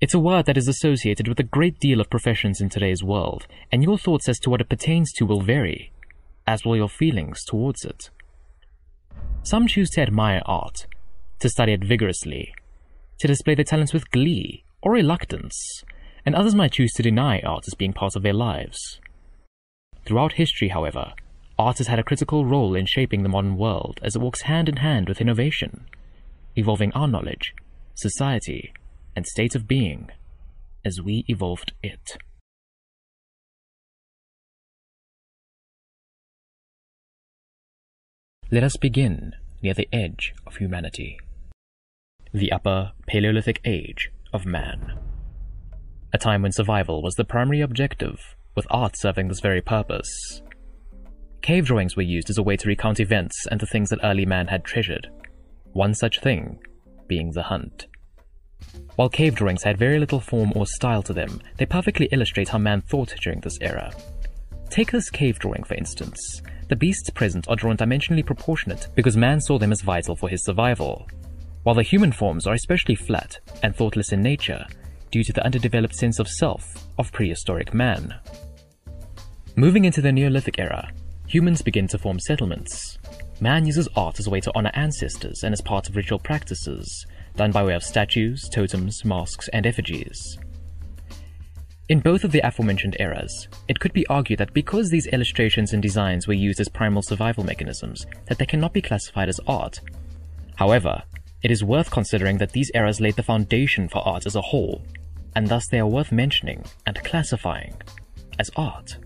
It's a word that is associated with a great deal of professions in today's world, and your thoughts as to what it pertains to will vary, as will your feelings towards it. Some choose to admire art, to study it vigorously, to display their talents with glee or reluctance, and others might choose to deny art as being part of their lives. Throughout history, however, art has had a critical role in shaping the modern world as it walks hand in hand with innovation, evolving our knowledge, society, and state of being as we evolved it. Let us begin near the edge of humanity. The Upper Paleolithic Age of Man. A time when survival was the primary objective, with art serving this very purpose. Cave drawings were used as a way to recount events and the things that early man had treasured. One such thing being the hunt. While cave drawings had very little form or style to them, they perfectly illustrate how man thought during this era. Take this cave drawing, for instance. The beasts present are drawn dimensionally proportionate because man saw them as vital for his survival, while the human forms are especially flat and thoughtless in nature due to the underdeveloped sense of self of prehistoric man. Moving into the Neolithic era, humans begin to form settlements. Man uses art as a way to honor ancestors and as part of ritual practices, done by way of statues, totems, masks, and effigies. In both of the aforementioned eras, it could be argued that because these illustrations and designs were used as primal survival mechanisms, that they cannot be classified as art. However, it is worth considering that these eras laid the foundation for art as a whole, and thus they are worth mentioning and classifying as art.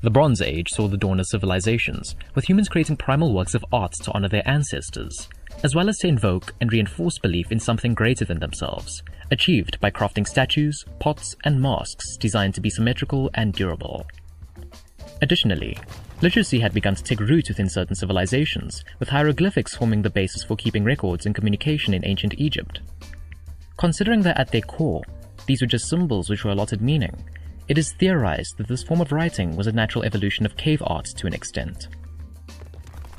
The Bronze Age saw the dawn of civilizations, with humans creating primal works of art to honor their ancestors, as well as to invoke and reinforce belief in something greater than themselves, achieved by crafting statues, pots, and masks designed to be symmetrical and durable. Additionally, literacy had begun to take root within certain civilizations, with hieroglyphics forming the basis for keeping records and communication in ancient Egypt. Considering that at their core, these were just symbols which were allotted meaning, it is theorized that this form of writing was a natural evolution of cave art to an extent.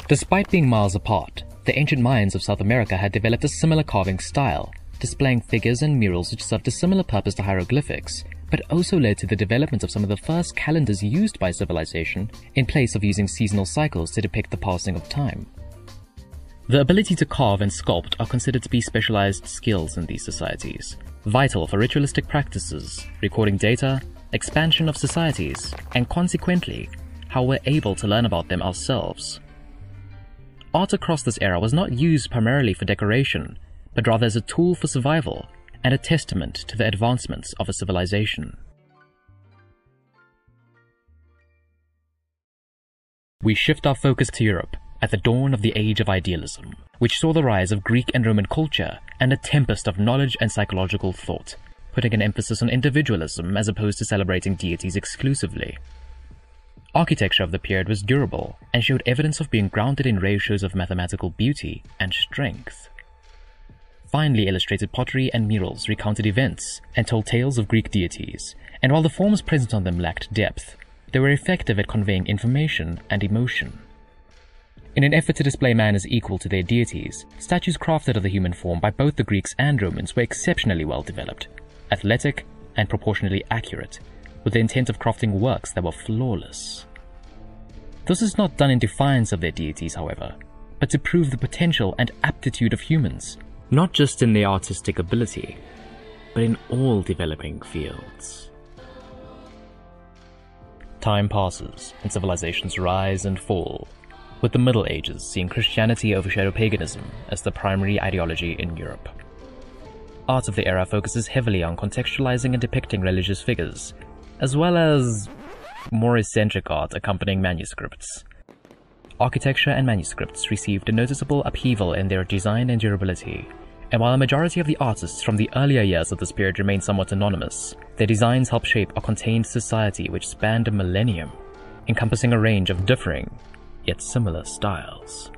Despite being miles apart, the ancient Mayans of South America had developed a similar carving style, displaying figures and murals which served a similar purpose to hieroglyphics, but also led to the development of some of the first calendars used by civilization in place of using seasonal cycles to depict the passing of time. The ability to carve and sculpt are considered to be specialized skills in these societies, vital for ritualistic practices, recording data, expansion of societies, and consequently, how we're able to learn about them ourselves. Art across this era was not used primarily for decoration, but rather as a tool for survival and a testament to the advancements of a civilization. We shift our focus to Europe at the dawn of the Age of Idealism, which saw the rise of Greek and Roman culture and a tempest of knowledge and psychological thought, putting an emphasis on individualism as opposed to celebrating deities exclusively. Architecture of the period was durable and showed evidence of being grounded in ratios of mathematical beauty and strength. Finely illustrated pottery and murals recounted events and told tales of Greek deities, and while the forms present on them lacked depth, they were effective at conveying information and emotion. In an effort to display man as equal to their deities, statues crafted of the human form by both the Greeks and Romans were exceptionally well developed, athletic, and proportionally accurate, with the intent of crafting works that were flawless. This is not done in defiance of their deities, however, but to prove the potential and aptitude of humans, not just in their artistic ability, but in all developing fields. Time passes, and civilizations rise and fall, with the Middle Ages seeing Christianity overshadow paganism as the primary ideology in Europe. Art of the era focuses heavily on contextualizing and depicting religious figures, as well as more eccentric art accompanying manuscripts. Architecture and manuscripts received a noticeable upheaval in their design and durability, and while a majority of the artists from the earlier years of this period remain somewhat anonymous, their designs help shape a contained society which spanned a millennium, encompassing a range of differing, yet similar styles.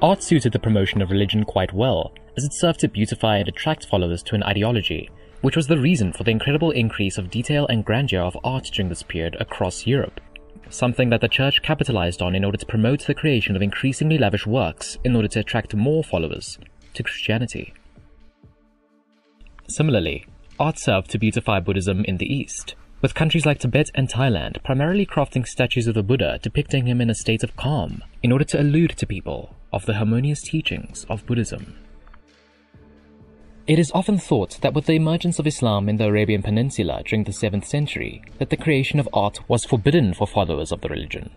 Art suited the promotion of religion quite well, as it served to beautify and attract followers to an ideology which was the reason for the incredible increase of detail and grandeur of art during this period across Europe, something that the church capitalized on in order to promote the creation of increasingly lavish works in order to attract more followers, to Christianity. Similarly, art served to beautify Buddhism in the East, with countries like Tibet and Thailand primarily crafting statues of the Buddha depicting him in a state of calm in order to allude to people of the harmonious teachings of Buddhism. It is often thought that with the emergence of Islam in the Arabian Peninsula during the 7th century, that the creation of art was forbidden for followers of the religion.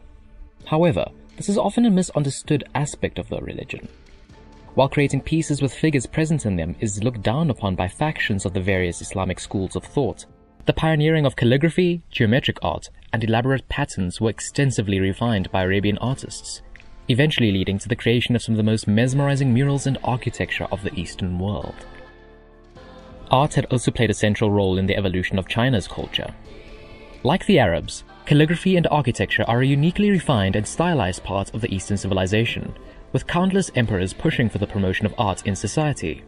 However, this is often a misunderstood aspect of the religion. While creating pieces with figures present in them is looked down upon by factions of the various Islamic schools of thought, the pioneering of calligraphy, geometric art, and elaborate patterns were extensively refined by Arabian artists, eventually leading to the creation of some of the most mesmerizing murals and architecture of the Eastern world. Art had also played a central role in the evolution of China's culture. Like the Arabs, calligraphy and architecture are a uniquely refined and stylized part of the Eastern civilization, with countless emperors pushing for the promotion of art in society.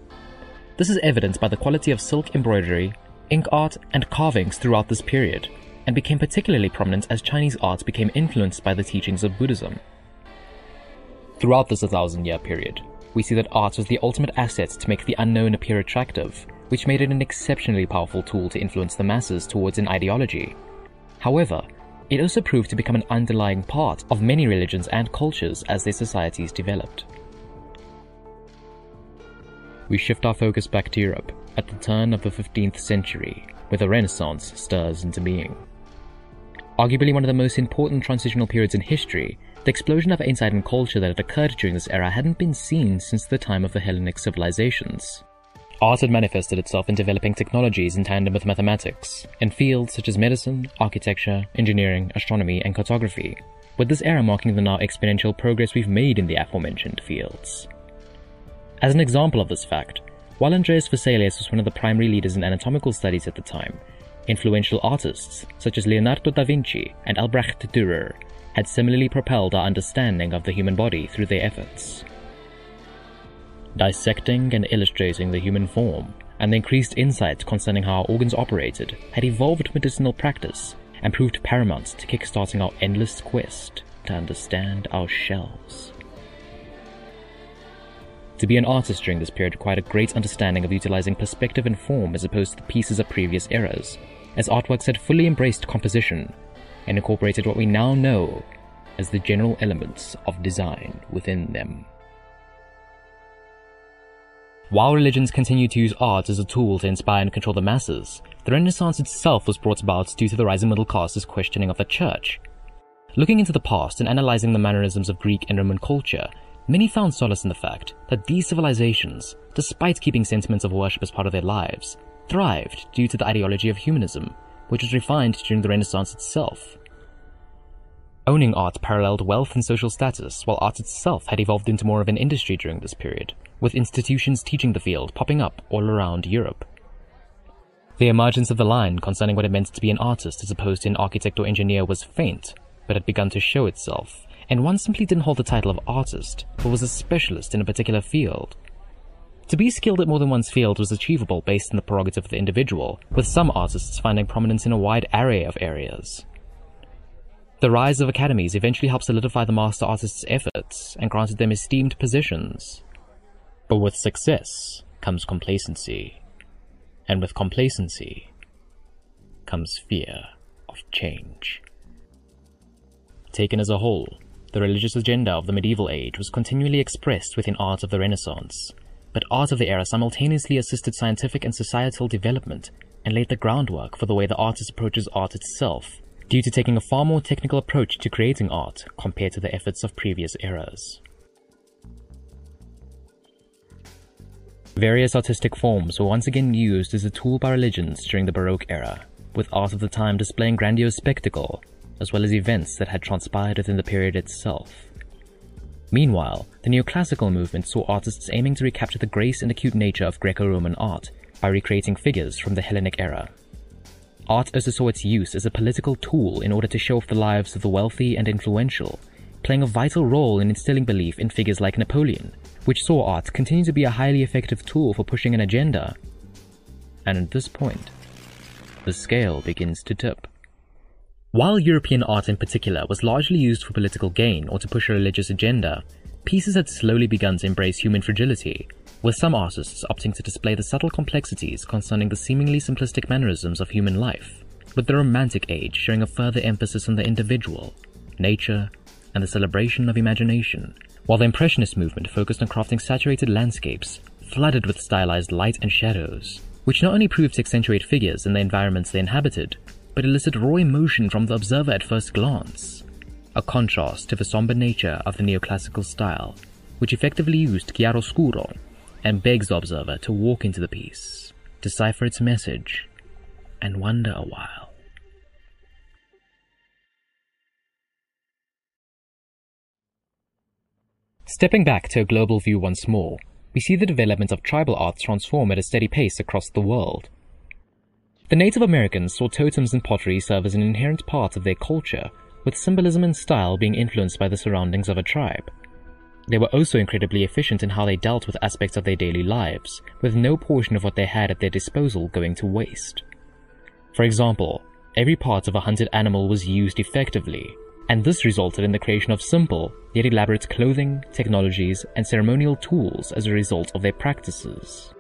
This is evidenced by the quality of silk embroidery, ink art, and carvings throughout this period, and became particularly prominent as Chinese art became influenced by the teachings of Buddhism. Throughout this 1000 year period, we see that art was the ultimate asset to make the unknown appear attractive, which made it an exceptionally powerful tool to influence the masses towards an ideology. However, it also proved to become an underlying part of many religions and cultures as their societies developed. We shift our focus back to Europe at the turn of the 15th century, where the Renaissance stirs into being. Arguably one of the most important transitional periods in history, the explosion of insight and culture that had occurred during this era hadn't been seen since the time of the Hellenic civilizations. Art had manifested itself in developing technologies in tandem with mathematics, in fields such as medicine, architecture, engineering, astronomy, and cartography, with this era marking the now exponential progress we've made in the aforementioned fields. As an example of this fact, while Andreas Vesalius was one of the primary leaders in anatomical studies at the time, influential artists such as Leonardo da Vinci and Albrecht Dürer had similarly propelled our understanding of the human body through their efforts dissecting and illustrating the human form, and the increased insight concerning how our organs operated had evolved medicinal practice and proved paramount to kickstarting our endless quest to understand our shells. To be an artist during this period required a great understanding of utilizing perspective and form as opposed to the pieces of previous eras, as artworks had fully embraced composition and incorporated what we now know as the general elements of design within them. While religions continued to use art as a tool to inspire and control the masses, the Renaissance itself was brought about due to the rising middle class's questioning of the church. Looking into the past and analyzing the mannerisms of Greek and Roman culture, many found solace in the fact that these civilizations, despite keeping sentiments of worship as part of their lives, thrived due to the ideology of humanism, which was refined during the Renaissance itself. Owning art paralleled wealth and social status, while art itself had evolved into more of an industry during this period, with institutions teaching the field popping up all around Europe. The emergence of the line concerning what it meant to be an artist as opposed to an architect or engineer was faint, but had begun to show itself, and one simply didn't hold the title of artist, but was a specialist in a particular field. To be skilled at more than one's field was achievable based on the prerogative of the individual, with some artists finding prominence in a wide array of areas. The rise of academies eventually helped solidify the master artists' efforts and granted them esteemed positions. But with success comes complacency, and with complacency comes fear of change. Taken as a whole, the religious agenda of the medieval age was continually expressed within art of the Renaissance, but art of the era simultaneously assisted scientific and societal development and laid the groundwork for the way the artist approaches art itself due to taking a far more technical approach to creating art compared to the efforts of previous eras. Various artistic forms were once again used as a tool by religions during the Baroque era, with art of the time displaying grandiose spectacle, as well as events that had transpired within the period itself. Meanwhile, the neoclassical movement saw artists aiming to recapture the grace and acute nature of Greco-Roman art by recreating figures from the Hellenic era. Art also saw its use as a political tool in order to show off the lives of the wealthy and influential, playing a vital role in instilling belief in figures like Napoleon, which saw art continue to be a highly effective tool for pushing an agenda. And at this point, the scale begins to tip. While European art in particular was largely used for political gain or to push a religious agenda, pieces had slowly begun to embrace human fragility, with some artists opting to display the subtle complexities concerning the seemingly simplistic mannerisms of human life, with the Romantic age showing a further emphasis on the individual, nature, and the celebration of imagination, while the Impressionist movement focused on crafting saturated landscapes flooded with stylized light and shadows, which not only proved to accentuate figures and the environments they inhabited, but elicit raw emotion from the observer at first glance, a contrast to the somber nature of the neoclassical style, which effectively used chiaroscuro and begs the observer to walk into the piece, decipher its message, and wonder a while. Stepping back to a global view once more, we see the development of tribal art transform at a steady pace across the world. The Native Americans saw totems and pottery serve as an inherent part of their culture, with symbolism and style being influenced by the surroundings of a tribe. They were also incredibly efficient in how they dealt with aspects of their daily lives, with no portion of what they had at their disposal going to waste. For example, every part of a hunted animal was used effectively, and this resulted in the creation of simple, yet elaborate clothing, technologies, and ceremonial tools as a result of their practices.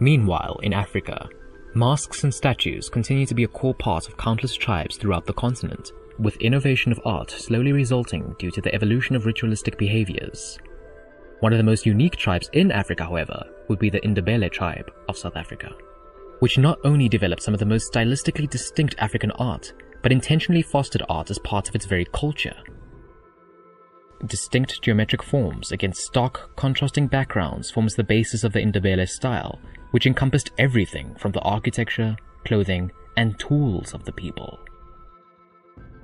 Meanwhile, in Africa, masks and statues continue to be a core part of countless tribes throughout the continent, with innovation of art slowly resulting due to the evolution of ritualistic behaviors. One of the most unique tribes in Africa, however, would be the Ndebele tribe of South Africa, which not only developed some of the most stylistically distinct African art, but intentionally fostered art as part of its very culture. Distinct geometric forms against stark, contrasting backgrounds forms the basis of the Ndebele style, which encompassed everything from the architecture, clothing, and tools of the people.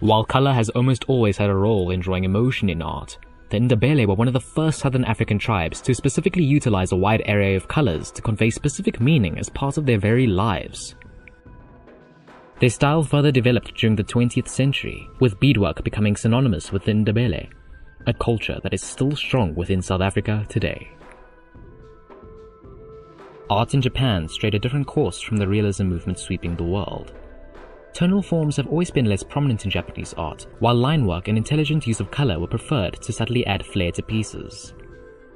While color has almost always had a role in drawing emotion in art, the Ndebele were one of the first southern African tribes to specifically utilize a wide array of colors to convey specific meaning as part of their very lives. Their style further developed during the 20th century, with beadwork becoming synonymous with the Ndebele, a culture that is still strong within South Africa today. Art in Japan strayed a different course from the realism movement sweeping the world. Tonal forms have always been less prominent in Japanese art, while line work and intelligent use of color were preferred to subtly add flair to pieces.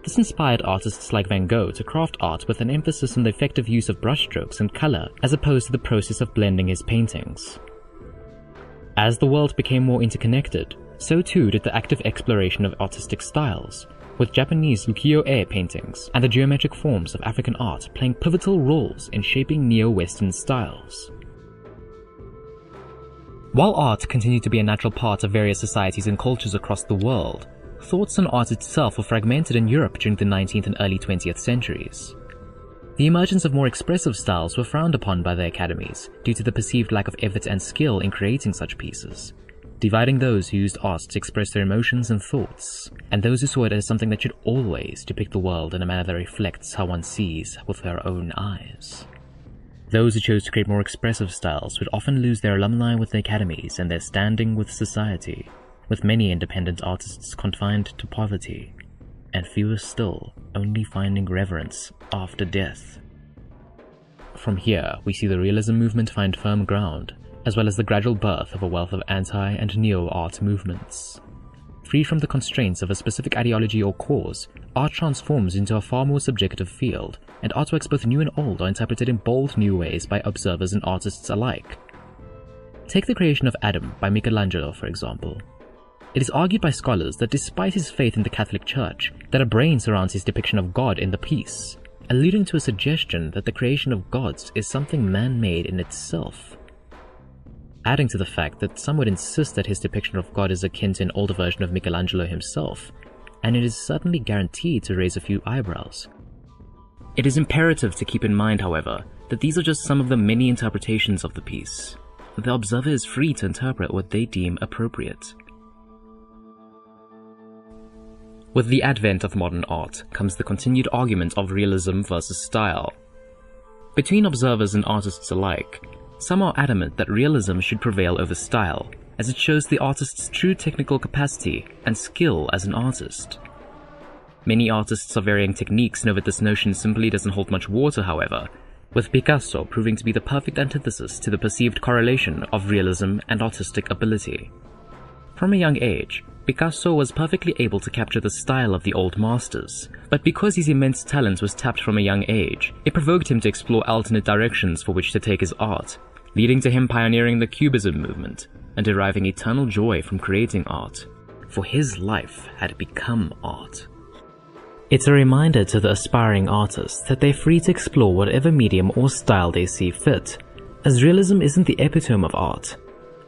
This inspired artists like Van Gogh to craft art with an emphasis on the effective use of brushstrokes and color as opposed to the process of blending his paintings. As the world became more interconnected, so too did the active exploration of artistic styles, with Japanese ukiyo-e paintings and the geometric forms of African art playing pivotal roles in shaping neo-Western styles. While art continued to be a natural part of various societies and cultures across the world, thoughts on art itself were fragmented in Europe during the 19th and early 20th centuries. The emergence of more expressive styles were frowned upon by the academies due to the perceived lack of effort and skill in creating such pieces, dividing those who used art to express their emotions and thoughts, and those who saw it as something that should always depict the world in a manner that reflects how one sees with their own eyes. Those who chose to create more expressive styles would often lose their alumni with the academies and their standing with society, with many independent artists confined to poverty, and fewer still only finding reverence after death. From here, we see the realism movement find firm ground, as well as the gradual birth of a wealth of anti and neo art movements. Free from the constraints of a specific ideology or cause, art transforms into a far more subjective field, and artworks both new and old are interpreted in bold new ways by observers and artists alike. Take the creation of Adam by Michelangelo, for example. It is argued by scholars that despite his faith in the Catholic Church, that a brain surrounds his depiction of God in the piece, alluding to a suggestion that the creation of gods is something man-made in itself adding to the fact that some would insist that his depiction of God is akin to an older version of Michelangelo himself, and it is certainly guaranteed to raise a few eyebrows. It is imperative to keep in mind, however, that these are just some of the many interpretations of the piece. The observer is free to interpret what they deem appropriate. With the advent of modern art comes the continued argument of realism versus style. Between observers and artists alike, some are adamant that realism should prevail over style, as it shows the artist's true technical capacity and skill as an artist. Many artists of varying techniques know that this notion simply doesn't hold much water, however, with Picasso proving to be the perfect antithesis to the perceived correlation of realism and artistic ability. From a young age, Picasso was perfectly able to capture the style of the old masters, but because his immense talent was tapped from a young age, it provoked him to explore alternate directions for which to take his art, leading to him pioneering the Cubism movement and deriving eternal joy from creating art, for his life had become art. It's a reminder to the aspiring artists that they're free to explore whatever medium or style they see fit, as realism isn't the epitome of art.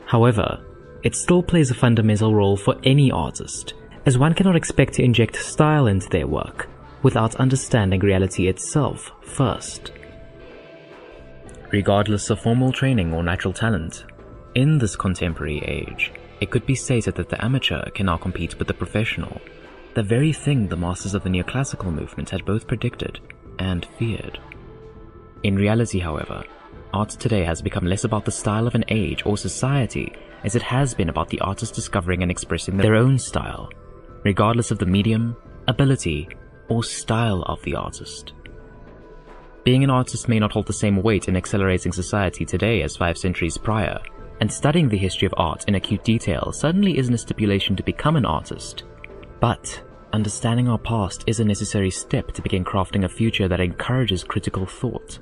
However, it still plays a fundamental role for any artist, as one cannot expect to inject style into their work without understanding reality itself first. Regardless of formal training or natural talent, in this contemporary age, it could be stated that the amateur can now compete with the professional, the very thing the masters of the neoclassical movement had both predicted and feared. In reality, however, art today has become less about the style of an age or society as it has been about the artist discovering and expressing their own style, regardless of the medium, ability, or style of the artist. Being an artist may not hold the same weight in accelerating society today as five centuries prior, and studying the history of art in acute detail certainly isn't a stipulation to become an artist. But understanding our past is a necessary step to begin crafting a future that encourages critical thought.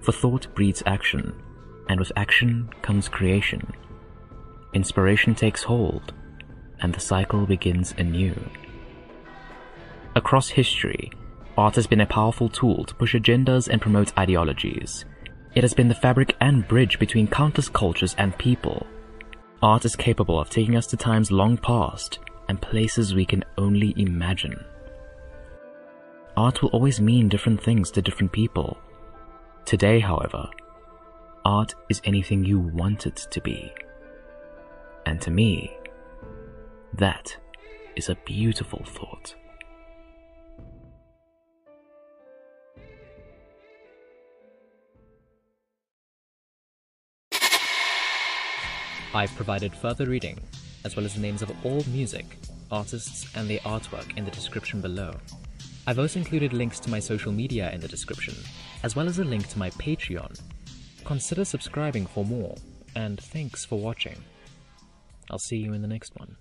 For thought breeds action, and with action comes creation inspiration takes hold, and the cycle begins anew. Across history, art has been a powerful tool to push agendas and promote ideologies. It has been the fabric and bridge between countless cultures and people. Art is capable of taking us to times long past and places we can only imagine. Art will always mean different things to different people. Today, however, art is anything you want it to be. And to me, that is a beautiful thought. I've provided further reading, as well as the names of all music, artists, and their artwork in the description below. I've also included links to my social media in the description, as well as a link to my Patreon. Consider subscribing for more, and thanks for watching. I'll see you in the next one.